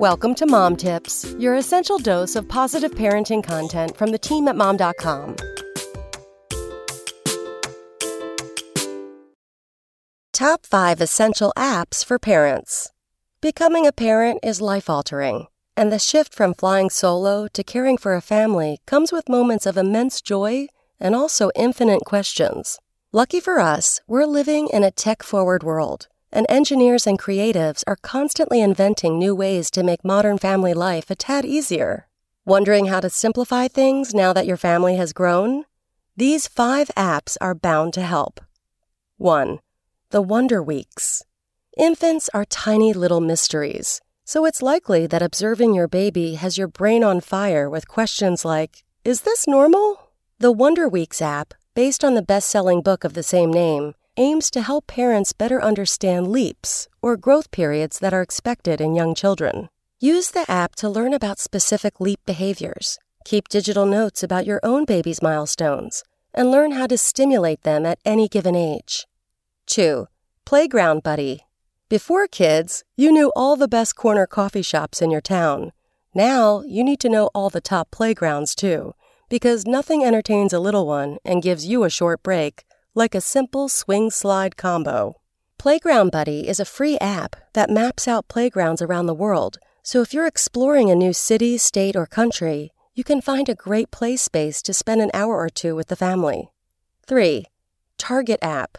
Welcome to Mom Tips, your essential dose of positive parenting content from the team at mom.com. Top 5 Essential Apps for Parents. Becoming a parent is life altering, and the shift from flying solo to caring for a family comes with moments of immense joy and also infinite questions. Lucky for us, we're living in a tech forward world and engineers and creatives are constantly inventing new ways to make modern family life a tad easier. Wondering how to simplify things now that your family has grown? These five apps are bound to help. 1. The Wonder Weeks. Infants are tiny little mysteries, so it's likely that observing your baby has your brain on fire with questions like Is this normal? The Wonder Weeks app, based on the best selling book of the same name, aims to help parents better understand leaps, or growth periods that are expected in young children. Use the app to learn about specific leap behaviors, keep digital notes about your own baby's milestones, and learn how to stimulate them at any given age. 2. Playground Buddy. Before kids, you knew all the best corner coffee shops in your town. Now, you need to know all the top playgrounds too, because nothing entertains a little one and gives you a short break like a simple swing slide combo. Playground Buddy is a free app that maps out playgrounds around the world, so if you're exploring a new city, state, or country, you can find a great play space to spend an hour or two with the family. 3. Target app.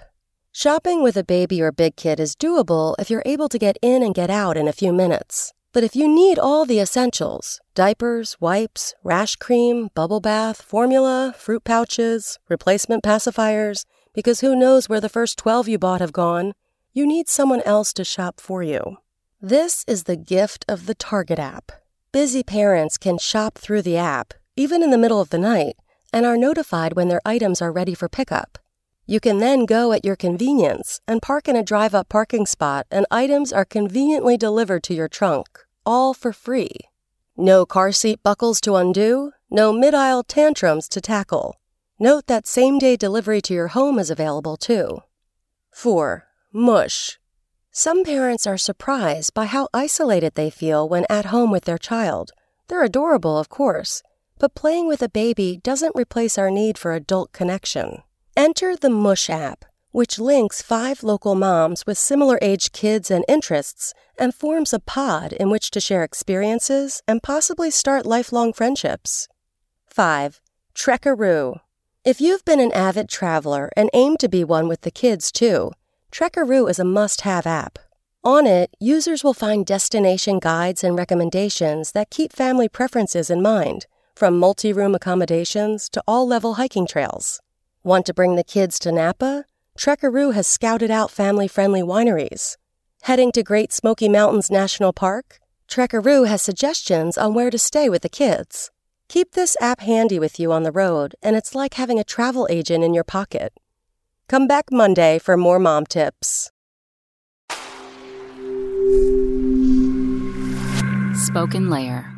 Shopping with a baby or big kid is doable if you're able to get in and get out in a few minutes. But if you need all the essentials diapers, wipes, rash cream, bubble bath, formula, fruit pouches, replacement pacifiers because who knows where the first 12 you bought have gone? You need someone else to shop for you. This is the gift of the Target app. Busy parents can shop through the app, even in the middle of the night, and are notified when their items are ready for pickup. You can then go at your convenience and park in a drive up parking spot, and items are conveniently delivered to your trunk, all for free. No car seat buckles to undo, no mid aisle tantrums to tackle. Note that same day delivery to your home is available too. 4. Mush. Some parents are surprised by how isolated they feel when at home with their child. They're adorable, of course, but playing with a baby doesn't replace our need for adult connection. Enter the Mush app, which links five local moms with similar age kids and interests and forms a pod in which to share experiences and possibly start lifelong friendships. 5. Trekaroo. If you've been an avid traveler and aim to be one with the kids too, Trekaroo is a must have app. On it, users will find destination guides and recommendations that keep family preferences in mind, from multi room accommodations to all level hiking trails. Want to bring the kids to Napa? Trekaroo has scouted out family friendly wineries. Heading to Great Smoky Mountains National Park? Trekaroo has suggestions on where to stay with the kids. Keep this app handy with you on the road, and it's like having a travel agent in your pocket. Come back Monday for more mom tips. SpokenLayer.